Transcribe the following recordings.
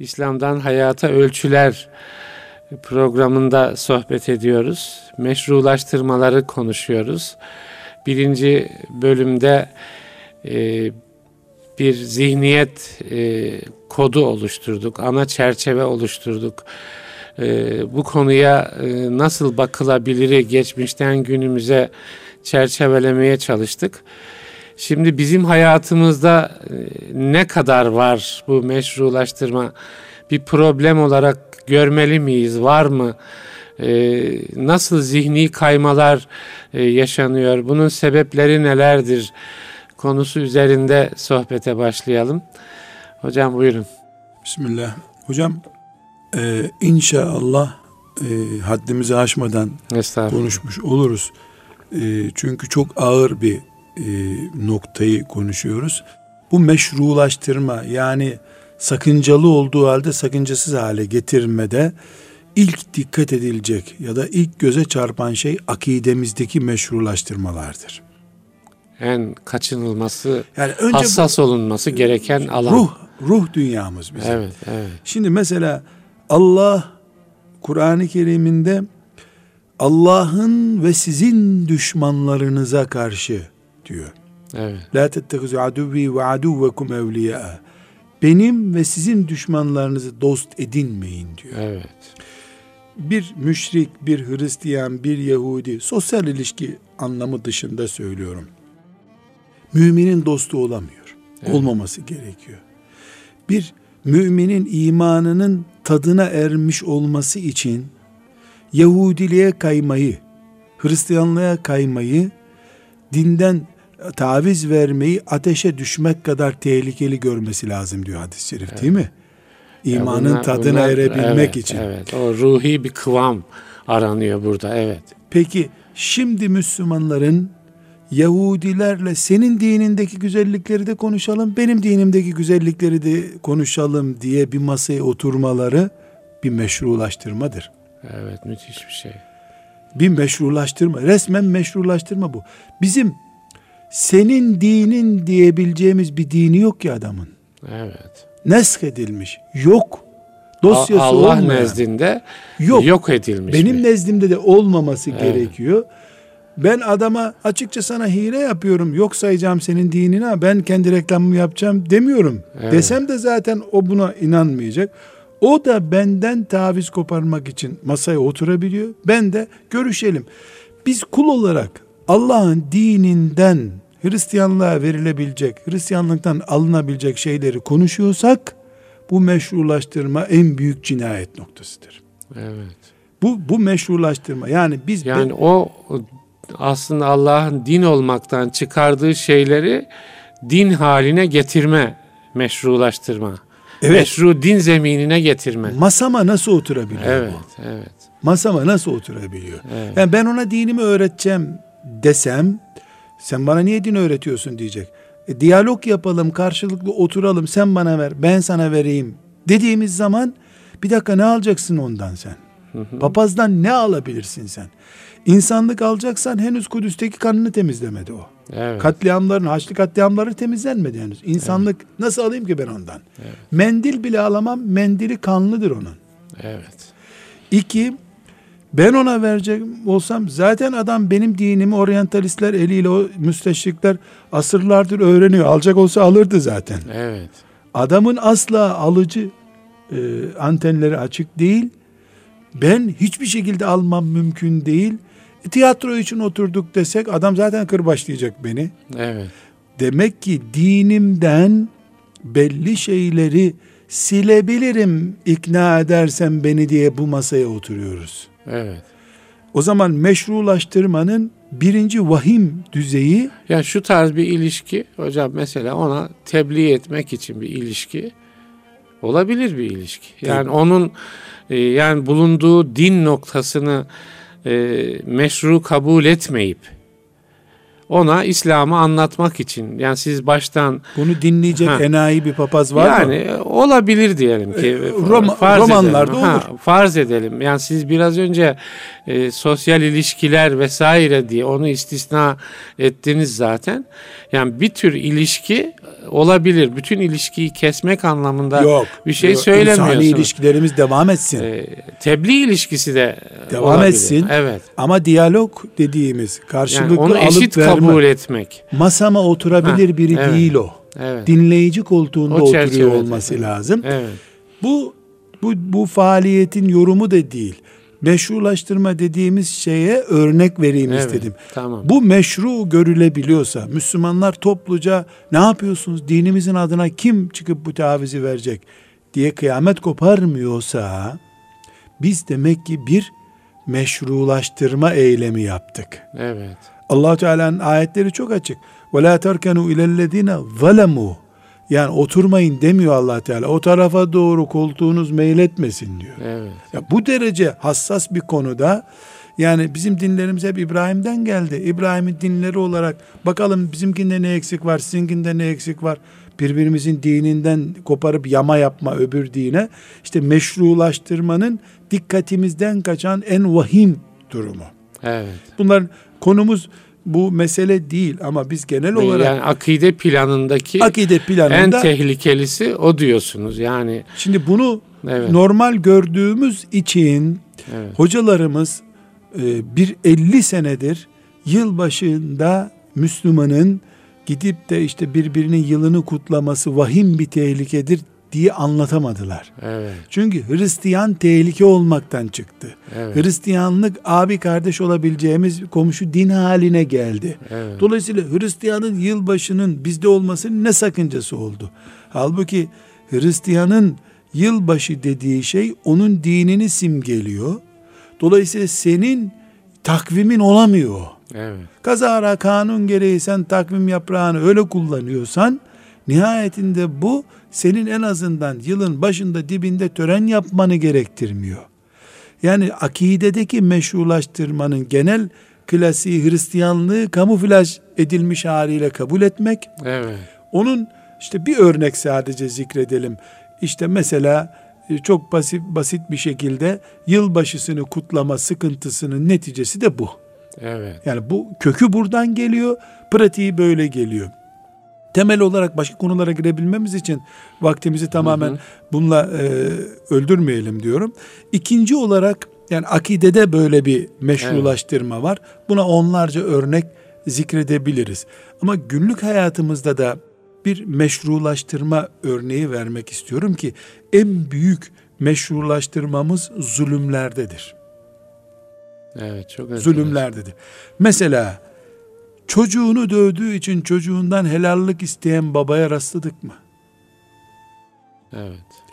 İslam'dan Hayata Ölçüler programında sohbet ediyoruz. Meşrulaştırmaları konuşuyoruz. Birinci bölümde e, bir zihniyet e, kodu oluşturduk, ana çerçeve oluşturduk. E, bu konuya e, nasıl bakılabilir geçmişten günümüze çerçevelemeye çalıştık. Şimdi bizim hayatımızda e, ne kadar var bu meşrulaştırma? Bir problem olarak görmeli miyiz? Var mı? Ee, nasıl zihni kaymalar e, yaşanıyor? Bunun sebepleri nelerdir? Konusu üzerinde sohbete başlayalım. Hocam buyurun. Bismillah. Hocam e, inşallah e, haddimizi aşmadan konuşmuş oluruz. E, çünkü çok ağır bir e, noktayı konuşuyoruz. Bu meşrulaştırma yani sakıncalı olduğu halde sakıncasız hale getirmede ilk dikkat edilecek ya da ilk göze çarpan şey akidemizdeki meşrulaştırmalardır. En kaçınılması, yani önce hassas bu, olunması gereken alan. Ruh, ruh dünyamız bizim. Evet, evet. Şimdi mesela Allah Kur'an-ı Kerim'inde Allah'ın ve sizin düşmanlarınıza karşı diyor. Evet. La tettehizu aduvi ve aduvekum evliya. Benim ve sizin düşmanlarınızı dost edinmeyin diyor. Evet. Bir müşrik, bir Hristiyan, bir Yahudi sosyal ilişki anlamı dışında söylüyorum. Müminin dostu olamıyor. Evet. Olmaması gerekiyor. Bir müminin imanının tadına ermiş olması için Yahudiliğe kaymayı, Hristiyanlığa kaymayı, dinden taviz vermeyi ateşe düşmek kadar tehlikeli görmesi lazım diyor hadis-i şerif evet. değil mi? İmanın bunlar, tadına bunlar, erebilmek evet, için. Evet, o ruhi bir kıvam aranıyor burada, evet. Peki şimdi Müslümanların Yahudilerle senin dinindeki güzellikleri de konuşalım, benim dinimdeki güzellikleri de konuşalım diye bir masaya oturmaları bir meşrulaştırmadır. Evet, müthiş bir şey. Bir meşrulaştırma, resmen meşrulaştırma bu. Bizim senin dinin diyebileceğimiz bir dini yok ki adamın. Evet. Nesk edilmiş. Yok. Dosyası Allah olmayan. nezdinde yok. yok edilmiş. Benim mi? nezdimde de olmaması evet. gerekiyor. Ben adama açıkça sana hile yapıyorum. Yok sayacağım senin dinine. Ben kendi reklamımı yapacağım demiyorum. Evet. Desem de zaten o buna inanmayacak. O da benden taviz koparmak için masaya oturabiliyor. Ben de görüşelim. Biz kul olarak Allah'ın dininden Hristiyanlığa verilebilecek, Hristiyanlıktan alınabilecek şeyleri konuşuyorsak bu meşrulaştırma en büyük cinayet noktasıdır. Evet. Bu bu meşrulaştırma. Yani biz yani be, o aslında Allah'ın din olmaktan çıkardığı şeyleri din haline getirme, meşrulaştırma. Evet. Meşru din zeminine getirme. Masama nasıl oturabiliyor evet, bu? Evet. Masama nasıl oturabiliyor? Evet. Yani ben ona dinimi öğreteceğim desem sen bana niye din öğretiyorsun diyecek. E, diyalog yapalım, karşılıklı oturalım, sen bana ver, ben sana vereyim dediğimiz zaman bir dakika ne alacaksın ondan sen? Papazdan ne alabilirsin sen? İnsanlık alacaksan henüz Kudüs'teki kanını temizlemedi o. Evet. Katliamların, Haçlı katliamları temizlenmedi henüz. İnsanlık evet. nasıl alayım ki ben ondan? Evet. Mendil bile alamam, mendili kanlıdır onun. Evet. İki, ben ona verecek olsam zaten adam benim dinimi oryantalistler eliyle o müsteşrikler asırlardır öğreniyor. Alacak olsa alırdı zaten. Evet. Adamın asla alıcı e, antenleri açık değil. Ben hiçbir şekilde almam mümkün değil. E, tiyatro için oturduk desek adam zaten kırbaçlayacak beni. Evet. Demek ki dinimden belli şeyleri silebilirim ikna edersen beni diye bu masaya oturuyoruz. Evet. O zaman meşrulaştırmanın birinci vahim düzeyi ya şu tarz bir ilişki hocam mesela ona tebliğ etmek için bir ilişki olabilir bir ilişki. Yani Tabii. onun e, yani bulunduğu din noktasını e, meşru kabul etmeyip ona İslam'ı anlatmak için. Yani siz baştan bunu dinleyecek ha, enayi bir papaz var yani, mı? Yani olabilir diyelim ki. E, Roma, farz romanlarda edelim. olur. Ha, farz edelim. Yani siz biraz önce e, sosyal ilişkiler vesaire diye onu istisna ettiniz zaten. Yani bir tür ilişki olabilir. Bütün ilişkiyi kesmek anlamında yok, bir şey yok, söylemiyorsunuz. İnsani ilişkilerimiz devam etsin. E, tebliğ ilişkisi de devam olabilir. etsin. Evet. Ama diyalog dediğimiz karşılıklı yani onu eşit alıp verme, kabul etmek. Masama oturabilir ha, biri evet, değil o. Evet. Dinleyici koltuğunda o oturuyor olması evet. lazım. Evet. Bu bu bu faaliyetin yorumu da değil meşrulaştırma dediğimiz şeye örnek vereyim evet, istedim. Tamam. Bu meşru görülebiliyorsa Müslümanlar topluca ne yapıyorsunuz dinimizin adına kim çıkıp bu tavizi verecek diye kıyamet koparmıyorsa biz demek ki bir meşrulaştırma eylemi yaptık. Evet. Allah Teala'nın ayetleri çok açık. Ve la terkenu ilellezine zalemu yani oturmayın demiyor allah Teala. O tarafa doğru koltuğunuz meyletmesin diyor. Evet. Ya bu derece hassas bir konuda yani bizim dinlerimiz hep İbrahim'den geldi. İbrahim'in dinleri olarak bakalım bizimkinde ne eksik var, sizinkinde ne eksik var. Birbirimizin dininden koparıp yama yapma öbür dine. işte meşrulaştırmanın dikkatimizden kaçan en vahim durumu. Evet. Bunlar konumuz bu mesele değil ama biz genel olarak yani akide planındaki akide planında en tehlikelisi o diyorsunuz. Yani şimdi bunu evet. normal gördüğümüz için evet. hocalarımız e, bir 50 senedir yıl başında Müslümanın gidip de işte birbirinin yılını kutlaması vahim bir tehlikedir diye anlatamadılar. Evet. Çünkü Hristiyan tehlike olmaktan çıktı. Evet. Hristiyanlık abi kardeş olabileceğimiz komşu din haline geldi. Evet. Dolayısıyla Hristiyanın yılbaşının bizde olmasının ne sakıncası oldu? Halbuki Hristiyanın yılbaşı dediği şey onun dinini simgeliyor. Dolayısıyla senin takvimin olamıyor. Evet. Kazara kanun gereği sen takvim yaprağını öyle kullanıyorsan nihayetinde bu senin en azından yılın başında dibinde tören yapmanı gerektirmiyor. Yani akidedeki meşrulaştırmanın genel klasiği Hristiyanlığı kamuflaj edilmiş haliyle kabul etmek. Evet. Onun işte bir örnek sadece zikredelim. İşte mesela e, çok basit basit bir şekilde yılbaşısını kutlama sıkıntısının neticesi de bu. Evet. Yani bu kökü buradan geliyor, pratiği böyle geliyor temel olarak başka konulara girebilmemiz için vaktimizi tamamen hı hı. bununla e, öldürmeyelim diyorum. İkinci olarak yani akidede böyle bir meşrulaştırma evet. var. Buna onlarca örnek zikredebiliriz. Ama günlük hayatımızda da bir meşrulaştırma örneği vermek istiyorum ki en büyük meşrulaştırmamız zulümlerdedir. Evet çok önemli. Zulümlerdedir. Mesela çocuğunu dövdüğü için çocuğundan helallik isteyen babaya rastladık mı? Evet.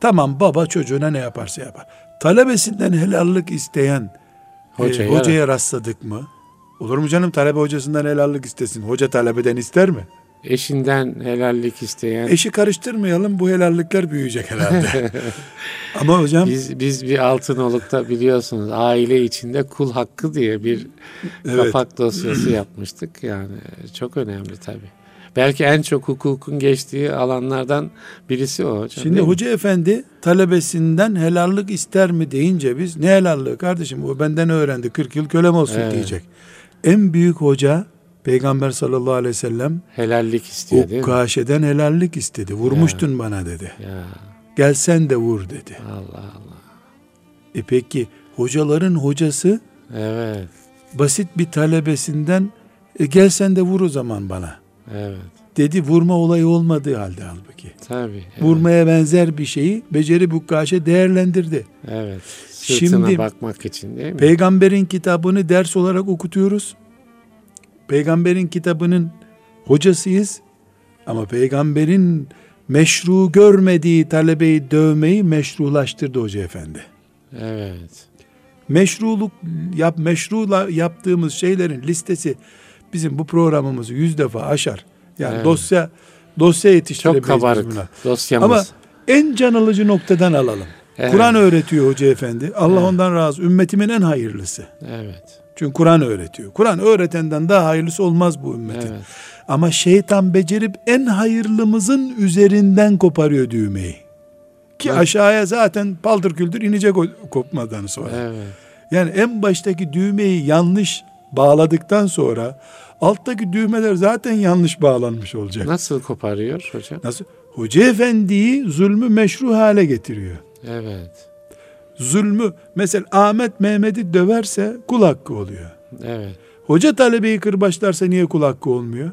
Tamam baba çocuğuna ne yaparsa yapar. Talebesinden helallik isteyen hocaya, e, hocaya rastladık mı? Olur mu canım talebe hocasından helallik istesin. Hoca talebeden ister mi? Eşinden helallik isteyen. Eşi karıştırmayalım bu helallikler büyüyecek herhalde. Ama hocam. Biz, biz bir altın olukta biliyorsunuz aile içinde kul hakkı diye bir evet. kapak dosyası yapmıştık. Yani çok önemli tabii. Belki en çok hukukun geçtiği alanlardan birisi o hocam. Şimdi hoca mi? efendi talebesinden helallik ister mi deyince biz ne helallığı kardeşim o benden öğrendi 40 yıl kölem olsun evet. diyecek. En büyük hoca Peygamber sallallahu aleyhi ve sellem helallik değil Ukkaşe'den helallik istedi. Vurmuştun ya. bana dedi. Ya. Gelsen de vur dedi. Allah Allah. E peki hocaların hocası evet. basit bir talebesinden e, gelsen de vur o zaman bana. Evet. Dedi vurma olayı olmadığı halde halbuki. Tabii. Evet. Vurmaya benzer bir şeyi beceri bukkaşe değerlendirdi. Evet. Sırtına Şimdi, bakmak için değil mi? Peygamberin kitabını ders olarak okutuyoruz. Peygamberin kitabının hocasıyız ama peygamberin meşru görmediği talebeyi dövmeyi meşrulaştırdı hoca efendi. Evet. Meşruluk yap meşrula yaptığımız şeylerin listesi bizim bu programımızı yüz defa aşar. Yani evet. dosya dosya yetiştirebiliriz Çok kabarık buna. dosyamız. Ama en can alıcı noktadan alalım. Evet. Kur'an öğretiyor hoca efendi. Allah evet. ondan razı. Ümmetimin en hayırlısı. Evet. Çünkü Kur'an öğretiyor. Kur'an öğretenden daha hayırlısı olmaz bu ümmetin. Evet. Ama şeytan becerip en hayırlımızın üzerinden koparıyor düğmeyi. Ki evet. aşağıya zaten paldır küldür inecek o kopmadan sonra. Evet. Yani en baştaki düğmeyi yanlış bağladıktan sonra alttaki düğmeler zaten yanlış bağlanmış olacak. Nasıl koparıyor hocam? Nasıl? Hoca efendiyi zulmü meşru hale getiriyor. Evet. Zulmü mesela Ahmet Mehmet'i döverse kul hakkı oluyor. Evet. Hoca talebeyi kırbaçlarsa niye kul hakkı olmuyor?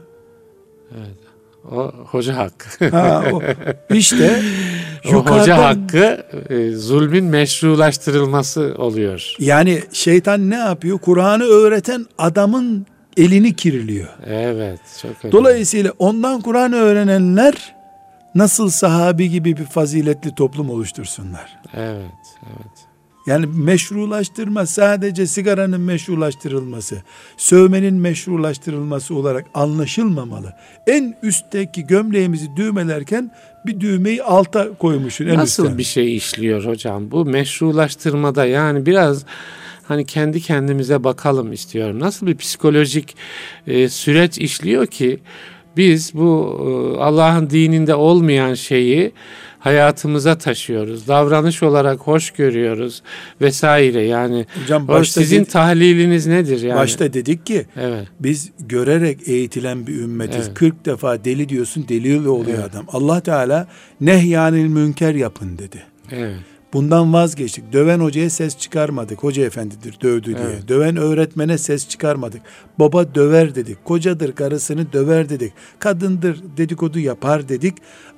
Evet. O hoca hakkı. Ha, o, işte o hoca hakkı e, zulmün meşrulaştırılması oluyor. Yani şeytan ne yapıyor? Kur'an'ı öğreten adamın elini kirliyor. Evet. Çok önemli. Dolayısıyla ondan Kur'an öğrenenler nasıl sahabi gibi bir faziletli toplum oluştursunlar. Evet, evet. Yani meşrulaştırma sadece sigaranın meşrulaştırılması, sövmenin meşrulaştırılması olarak anlaşılmamalı. En üstteki gömleğimizi düğmelerken bir düğmeyi alta koymuşsun. En Nasıl üstten. bir şey işliyor hocam? Bu meşrulaştırmada yani biraz hani kendi kendimize bakalım istiyorum. Nasıl bir psikolojik e, süreç işliyor ki biz bu e, Allah'ın dininde olmayan şeyi hayatımıza taşıyoruz. Davranış olarak hoş görüyoruz vesaire. Yani Hocam başta sizin dedik, tahliliniz nedir yani? Başta dedik ki evet. biz görerek eğitilen bir ümmetiz. Evet. 40 defa deli diyorsun deli oluyor evet. adam. Allah Teala nehyanil münker yapın dedi. Evet. Bundan vazgeçtik. Döven hocaya ses çıkarmadık. Hoca efendidir dövdü diye. Evet. Döven öğretmene ses çıkarmadık. Baba döver dedik. Kocadır karısını döver dedik. Kadındır dedikodu yapar dedik.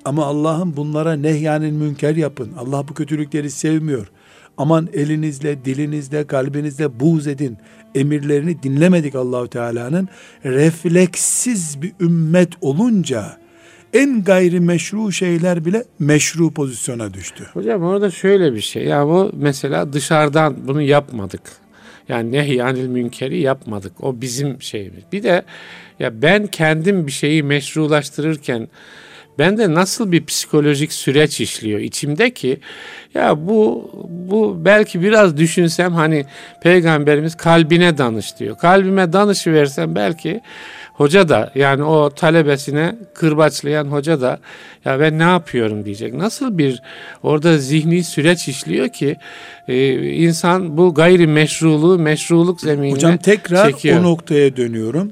Ama Allah'ın bunlara nehyanil münker yapın. Allah bu kötülükleri sevmiyor. Aman elinizle, dilinizle, kalbinizle buğz edin. Emirlerini dinlemedik Allahu Teala'nın. Refleksiz bir ümmet olunca en gayri meşru şeyler bile meşru pozisyona düştü. Hocam orada şöyle bir şey. Ya bu mesela dışarıdan bunu yapmadık. Yani nehyanil münkeri yapmadık. O bizim şeyimiz. Bir de ya ben kendim bir şeyi meşrulaştırırken ben de nasıl bir psikolojik süreç işliyor içimde ki ya bu bu belki biraz düşünsem hani peygamberimiz kalbine danış diyor. Kalbime danışı versem belki hoca da yani o talebesine kırbaçlayan hoca da ya ben ne yapıyorum diyecek. Nasıl bir orada zihni süreç işliyor ki e, insan bu gayri meşruluğu meşruluk zeminine Hocam tekrar çekiyor. o noktaya dönüyorum.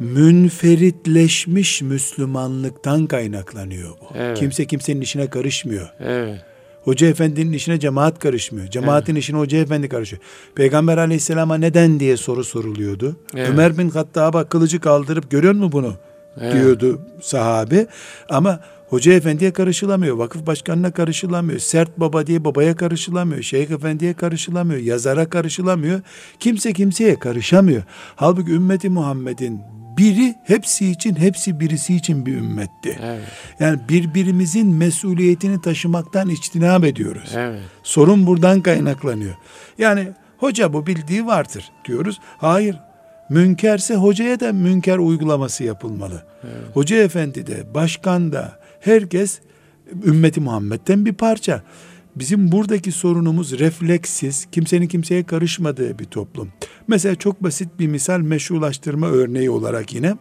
Münferitleşmiş Müslümanlıktan kaynaklanıyor bu. Evet. Kimse kimsenin işine karışmıyor. Evet. Hoca efendinin işine cemaat karışmıyor. Cemaatin evet. işine hoca efendi karışıyor. Peygamber aleyhisselama neden diye soru soruluyordu. Evet. Ömer bin Hattab'a kılıcı kaldırıp görüyor mu bunu? Evet. diyordu sahabi. Ama hoca efendiye karışılamıyor. Vakıf başkanına karışılamıyor. Sert baba diye babaya karışılamıyor. Şeyh efendiye karışılamıyor. Yazara karışılamıyor. Kimse kimseye karışamıyor. Halbuki ümmeti Muhammed'in biri hepsi için, hepsi birisi için bir ümmetti. Evet. Yani birbirimizin mesuliyetini taşımaktan içtinab ediyoruz. Evet. Sorun buradan kaynaklanıyor. Yani hoca bu bildiği vardır diyoruz. Hayır. Münkerse hocaya da münker uygulaması yapılmalı. Evet. Hoca efendi de, başkan da, herkes ümmeti Muhammed'den bir parça. Bizim buradaki sorunumuz refleksiz, kimsenin kimseye karışmadığı bir toplum. Mesela çok basit bir misal meşrulaştırma örneği olarak yine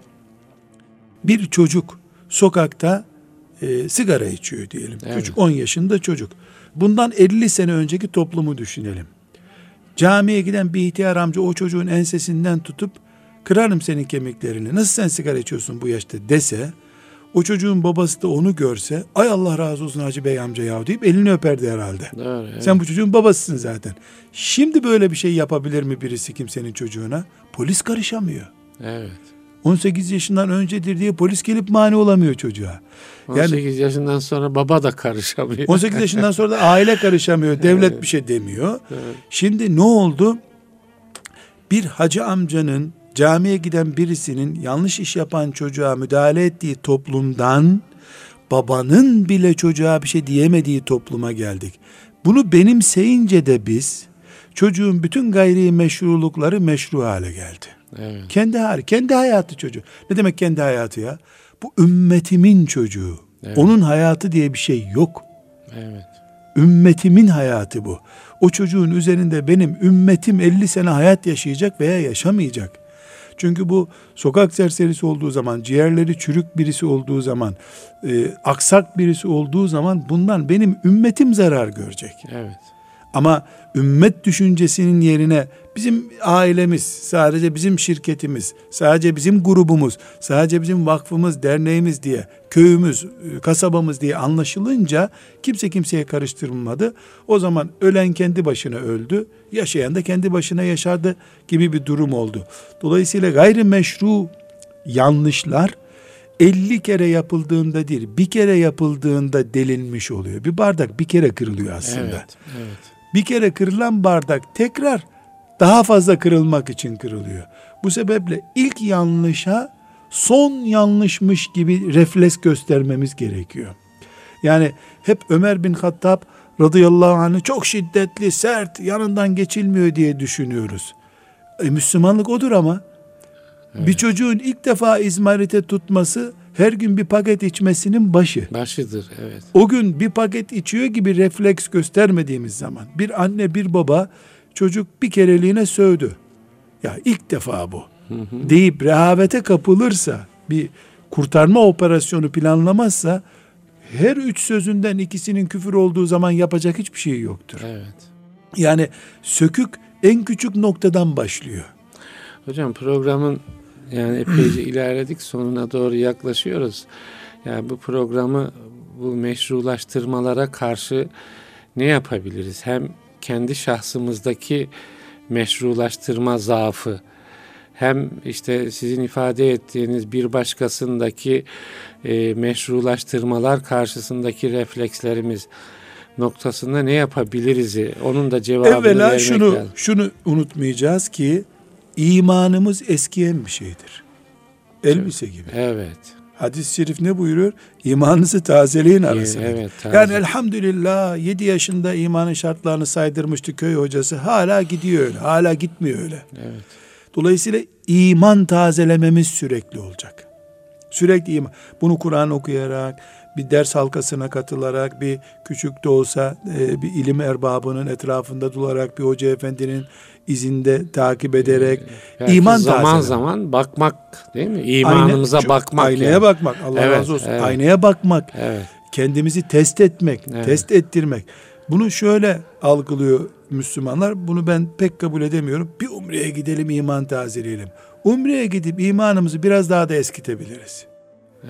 bir çocuk sokakta e, sigara içiyor diyelim. Evet. Küçük 10 yaşında çocuk. Bundan 50 sene önceki toplumu düşünelim. Camiye giden bir ihtiyar amca o çocuğun ensesinden tutup kırarım senin kemiklerini. Nasıl sen sigara içiyorsun bu yaşta dese o çocuğun babası da onu görse ay Allah razı olsun Hacı Bey amca ya deyip elini öperdi herhalde. Doğru, evet. Sen bu çocuğun babasısın zaten. Şimdi böyle bir şey yapabilir mi birisi kimsenin çocuğuna? Polis karışamıyor. Evet. 18 yaşından öncedir diye polis gelip mani olamıyor çocuğa. Yani, 18 yaşından sonra baba da karışamıyor. 18 yaşından sonra da aile karışamıyor. Devlet evet. bir şey demiyor. Evet. Şimdi ne oldu? Bir hacı amcanın camiye giden birisinin yanlış iş yapan çocuğa müdahale ettiği toplumdan babanın bile çocuğa bir şey diyemediği topluma geldik. Bunu benimseyince de biz çocuğun bütün gayri meşrulukları meşru hale geldi. Evet. Kendi hali, kendi hayatı çocuğu. Ne demek kendi hayatı ya? Bu ümmetimin çocuğu. Evet. Onun hayatı diye bir şey yok. Evet. Ümmetimin hayatı bu. O çocuğun üzerinde benim ümmetim 50 sene hayat yaşayacak veya yaşamayacak. Çünkü bu sokak serserisi olduğu zaman, ciğerleri çürük birisi olduğu zaman, e, aksak birisi olduğu zaman bundan benim ümmetim zarar görecek. Evet. Ama ümmet düşüncesinin yerine bizim ailemiz, sadece bizim şirketimiz, sadece bizim grubumuz, sadece bizim vakfımız, derneğimiz diye, köyümüz, kasabamız diye anlaşılınca kimse kimseye karıştırılmadı. O zaman ölen kendi başına öldü, yaşayan da kendi başına yaşardı gibi bir durum oldu. Dolayısıyla gayrimeşru yanlışlar 50 kere yapıldığında değil, bir kere yapıldığında delinmiş oluyor. Bir bardak bir kere kırılıyor aslında. Evet, evet. Bir kere kırılan bardak tekrar daha fazla kırılmak için kırılıyor. Bu sebeple ilk yanlışa son yanlışmış gibi refleks göstermemiz gerekiyor. Yani hep Ömer bin Hattab radıyallahu anh'ı çok şiddetli, sert, yanından geçilmiyor diye düşünüyoruz. E, Müslümanlık odur ama evet. bir çocuğun ilk defa izmarite tutması her gün bir paket içmesinin başı. Başıdır evet. O gün bir paket içiyor gibi refleks göstermediğimiz zaman bir anne bir baba çocuk bir kereliğine sövdü. Ya ilk defa bu. Hı hı. deyip rehavete kapılırsa bir kurtarma operasyonu planlamazsa her üç sözünden ikisinin küfür olduğu zaman yapacak hiçbir şey yoktur. Evet. Yani sökük en küçük noktadan başlıyor. Hocam programın yani epeyce ilerledik sonuna doğru yaklaşıyoruz. Yani bu programı bu meşrulaştırmalara karşı ne yapabiliriz? Hem kendi şahsımızdaki meşrulaştırma zaafı hem işte sizin ifade ettiğiniz bir başkasındaki e, meşrulaştırmalar karşısındaki reflekslerimiz noktasında ne yapabiliriz? Onun da cevabını Evvela vermek şunu, lazım. şunu unutmayacağız ki imanımız eskiyen bir şeydir. Elbise gibi. Evet. Hadis-i şerif ne buyuruyor? İmanınızı tazeleyin arasında. Evet, taze. yani elhamdülillah 7 yaşında imanın şartlarını saydırmıştı köy hocası. Hala gidiyor öyle. Hala gitmiyor öyle. Evet. Dolayısıyla iman tazelememiz sürekli olacak. Sürekli iman. Bunu Kur'an okuyarak, bir ders halkasına katılarak, bir küçük de olsa e, bir ilim erbabının etrafında durarak, bir hoca efendinin izinde takip ederek Belki iman zaman zaman bakmak değil mi? İmanımıza Ayna, bakmak. Aynaya yani. bakmak. Allah evet, razı olsun. Evet. Aynaya bakmak. Evet. Kendimizi test etmek, evet. test ettirmek. Bunu şöyle algılıyor Müslümanlar. Bunu ben pek kabul edemiyorum. Bir umreye gidelim iman tazeleyelim. Umreye gidip imanımızı biraz daha da eskitebiliriz.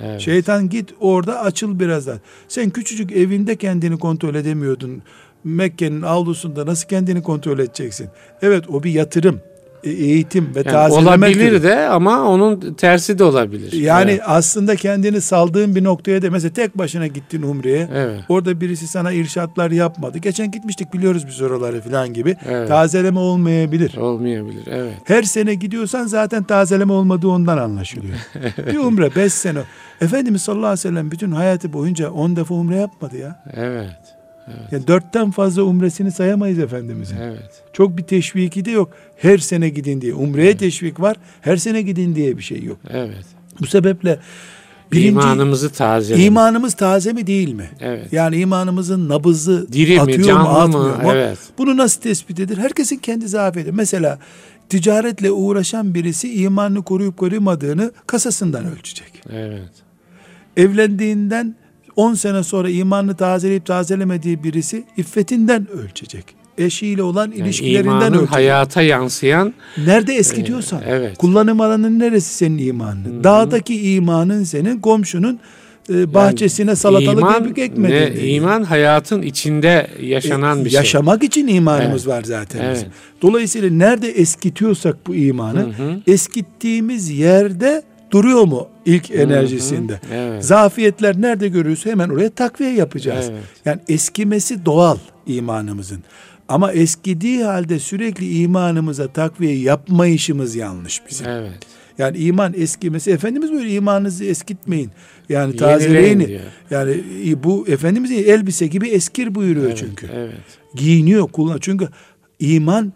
Evet. Şeytan git orada açıl biraz daha. Sen küçücük evinde kendini kontrol edemiyordun. Mekke'nin avlusunda nasıl kendini kontrol edeceksin? Evet o bir yatırım, e, eğitim ve yani tazelemek. Olabilir de ama onun tersi de olabilir. Yani evet. aslında kendini saldığın bir noktaya da mesela tek başına gittin Umre'ye. Evet. Orada birisi sana irşatlar yapmadı. Geçen gitmiştik biliyoruz biz oraları falan gibi. Evet. Tazeleme olmayabilir. Olmayabilir evet. Her sene gidiyorsan zaten tazeleme olmadığı ondan anlaşılıyor. bir Umre beş sene. Efendimiz sallallahu aleyhi ve sellem bütün hayatı boyunca on defa Umre yapmadı ya. Evet. Evet. Yani dörtten fazla umresini sayamayız Efendimizin. Evet. Çok bir teşviki de yok. Her sene gidin diye. Umreye evet. teşvik var. Her sene gidin diye bir şey yok. Evet. Bu sebeple birinci, imanımızı taze mi? İmanımız taze mi değil mi? Evet. Yani imanımızın nabızı Diri atıyor mi, canlı mu, atmıyor mu? mu? Evet. Bunu nasıl tespit edilir? Herkesin kendi zaafeti. Mesela ticaretle uğraşan birisi imanını koruyup korumadığını kasasından ölçecek. Evet. Evlendiğinden 10 sene sonra imanını tazeleyip tazelemediği birisi iffetinden ölçecek. Eşiyle olan yani ilişkilerinden ölçecek. hayata yansıyan. Nerede eskitiyorsan. E, evet. Kullanım alanın neresi senin imanın? Hı-hı. Dağdaki imanın senin komşunun e, bahçesine yani salatalık iman, ekmediğin. Ne, iman hayatın içinde yaşanan e, bir şey. Yaşamak için imanımız evet. var zaten evet. bizim. Dolayısıyla nerede eskitiyorsak bu imanı, hı hı. eskittiğimiz yerde duruyor mu ilk enerjisinde? Hı hı, evet. Zafiyetler nerede görüyorsa hemen oraya takviye yapacağız. Evet. Yani eskimesi doğal imanımızın. Ama eskidiği halde sürekli imanımıza takviye yapmayışımız yanlış bizim. Evet. Yani iman eskimesi Efendimiz böyle imanınızı eskitmeyin. Yani tazeleyin. Yani bu Efendimizin elbise gibi eskir buyuruyor evet, çünkü. Evet. Giyiniyor kullan. Çünkü iman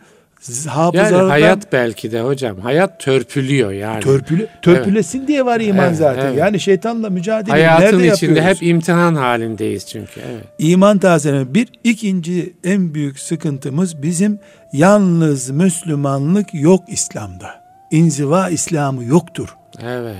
hafızalardan Yani hayat belki de hocam. Hayat törpülüyor yani. törpüle, törpülesin diye var iman Evet, zaten. evet. Yani şeytanla mücadele Hayatın nerede içinde yapıyoruz? hep imtihan halindeyiz çünkü. Evet. İman tazeleme. Bir ikinci en büyük sıkıntımız bizim yalnız Müslümanlık yok İslam'da. İnziva İslamı yoktur. Evet.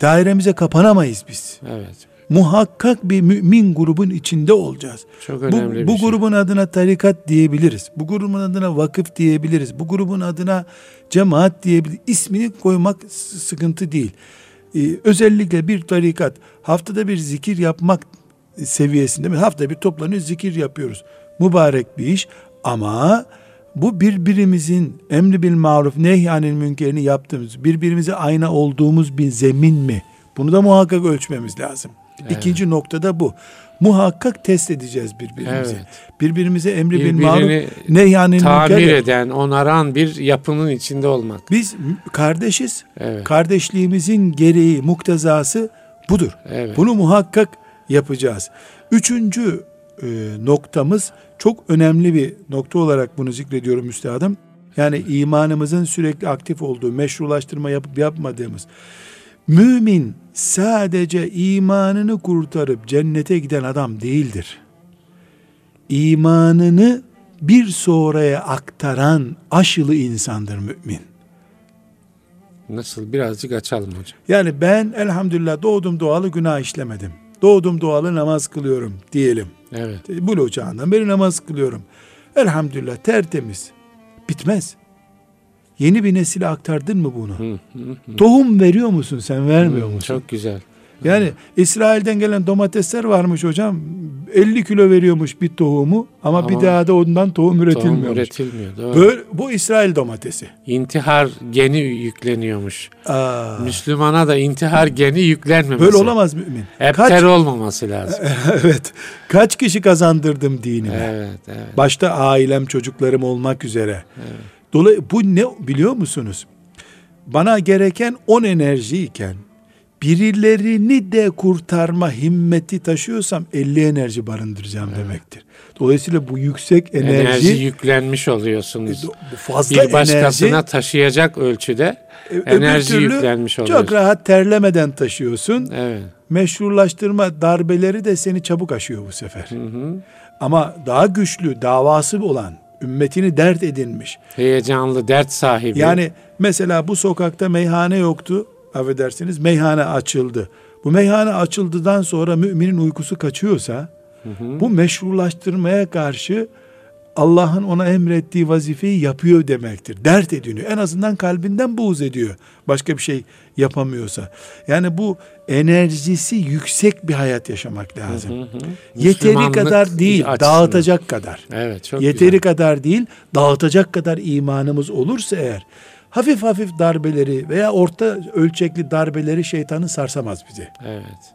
Dairemize kapanamayız biz. Evet. Muhakkak bir mümin grubun içinde olacağız. Çok Bu, önemli bu bir şey. grubun adına tarikat diyebiliriz. Bu grubun adına vakıf diyebiliriz. Bu grubun adına cemaat diyebiliriz. İsmini koymak sıkıntı değil. Ee, özellikle bir tarikat haftada bir zikir yapmak seviyesinde mi? Haftada bir toplanıyor zikir yapıyoruz. Mübarek bir iş ama bu birbirimizin emri bil maruf nehyanil münkerini yaptığımız, birbirimize ayna olduğumuz bir zemin mi? Bunu da muhakkak ölçmemiz lazım. İkinci noktada bu. Muhakkak test edeceğiz birbirimizi. Evet. Birbirimize emri bil maruf nehyanil Tamir münker. eden, onaran bir yapının içinde olmak. Biz kardeşiz. Evet. Kardeşliğimizin gereği, muktezası budur. Evet. Bunu muhakkak yapacağız. Üçüncü e, noktamız çok önemli bir nokta olarak bunu zikrediyorum üstadım. Yani imanımızın sürekli aktif olduğu, meşrulaştırma yapıp yapmadığımız. Mümin sadece imanını kurtarıp cennete giden adam değildir. İmanını bir sonraya aktaran aşılı insandır mümin. Nasıl? Birazcık açalım hocam. Yani ben elhamdülillah doğdum doğalı günah işlemedim. Doğdum doğalı namaz kılıyorum diyelim. Evet. Bulu çağından beri namaz kılıyorum. Elhamdülillah tertemiz. Bitmez. Yeni bir nesile aktardın mı bunu? Hı, hı, hı. Tohum veriyor musun sen vermiyor Hı, musun? Çok güzel. Yani İsrail'den gelen domatesler varmış hocam. 50 kilo veriyormuş bir tohumu ama, bir Ama daha da ondan tohum üretilmiyormuş. Tohum üretilmiyor. Doğru. Böyle, bu İsrail domatesi. İntihar geni yükleniyormuş. Aa, Müslümana da intihar geni yüklenmemesi. böyle olamaz mümin. Epter Kaç, olmaması lazım. evet. Kaç kişi kazandırdım dinime? evet, evet. Başta ailem, çocuklarım olmak üzere. Dolayı bu ne biliyor musunuz? Bana gereken 10 enerjiyken birilerini de kurtarma himmeti taşıyorsam 50 enerji barındıracağım demektir. Dolayısıyla bu yüksek enerji, Enerji, yüklenmiş oluyorsunuz. bu fazla Bir başkasına enerji taşıyacak ölçüde e, enerji yüklenmiş oluyorsun. Çok rahat terlemeden taşıyorsun. Evet. Meşrulaştırma darbeleri de seni çabuk aşıyor bu sefer. Hı hı. Ama daha güçlü, davası olan, ümmetini dert edinmiş, Heyecanlı, dert sahibi. Yani mesela bu sokakta meyhane yoktu. Affedersiniz meyhane açıldı. Bu meyhane açıldıdan sonra müminin uykusu kaçıyorsa bu meşrulaştırmaya karşı Allah'ın ona emrettiği vazifeyi yapıyor demektir. Dert ediniyor. En azından kalbinden buğz ediyor. Başka bir şey yapamıyorsa. Yani bu enerjisi yüksek bir hayat yaşamak lazım. Hı hı. Yeteri kadar değil, açısından. dağıtacak kadar. Evet, çok Yeteri güzel. kadar değil, dağıtacak kadar imanımız olursa eğer hafif hafif darbeleri veya orta ölçekli darbeleri şeytanın sarsamaz bizi. Evet.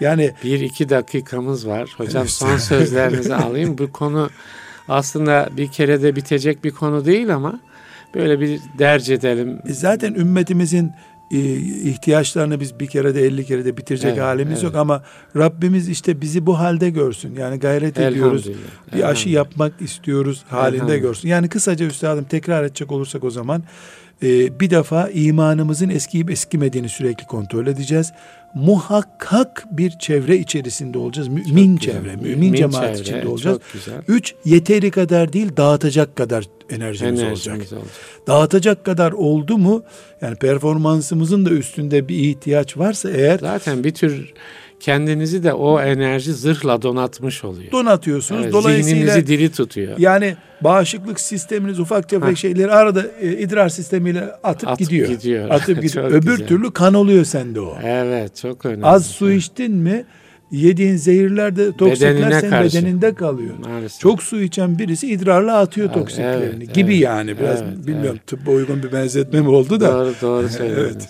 Yani Bir iki dakikamız var. Hocam son sözlerinizi alayım. Bu konu aslında bir kerede bitecek bir konu değil ama böyle bir derc edelim. zaten ümmetimizin e, ihtiyaçlarını biz bir kere de 50 kere de bitirecek Evet, halimiz evet. yok ama Rabbimiz işte bizi bu halde görsün. Yani gayret ediyoruz. Bir aşı yapmak istiyoruz halinde görsün. Yani kısaca üstadım tekrar edecek olursak o zaman e, bir defa imanımızın eskiyip eskimediğini sürekli kontrol edeceğiz. Muhakkak bir çevre içerisinde olacağız. Mümin Çok güzel. çevre, mümin, cemaat çevre, içinde olacağız. Üç, yeteri kadar değil dağıtacak kadar enerjimiz Enerjimiz olacak. olacak. Dağıtacak kadar oldu mu yani performansımızın da üstünde bir ihtiyaç varsa eğer Zaten bir tür kendinizi de o enerji zırhla donatmış oluyor. donatıyorsunuz. Evet, Dolayısıyla zihninizi diri tutuyor. Yani bağışıklık sisteminiz ufak tefek Heh. şeyleri arada e, idrar sistemiyle atıp, Atıp gidiyor. gidiyor. Atıp gidiyor. Öbür güzel. türlü kan oluyor sende o. Evet çok önemli. Az su içtin mi yediğin zehirler de toksikler Bedenine senin karşı. bedeninde kalıyor. Maalesef. Çok su içen birisi idrarla atıyor Evet, toksiklerini evet, gibi evet, yani biraz evet, bilmiyorum tıbba uygun bir benzetme mi oldu da. Doğru doğru söylediniz. Evet.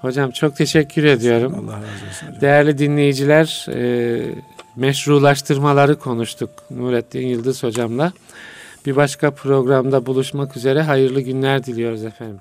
Hocam çok teşekkür ediyorum. Allah razı olsun hocam. Değerli dinleyiciler, e, meşrulaştırmaları konuştuk Nurettin Yıldız hocamla. Bir başka programda buluşmak üzere hayırlı günler diliyoruz efendim.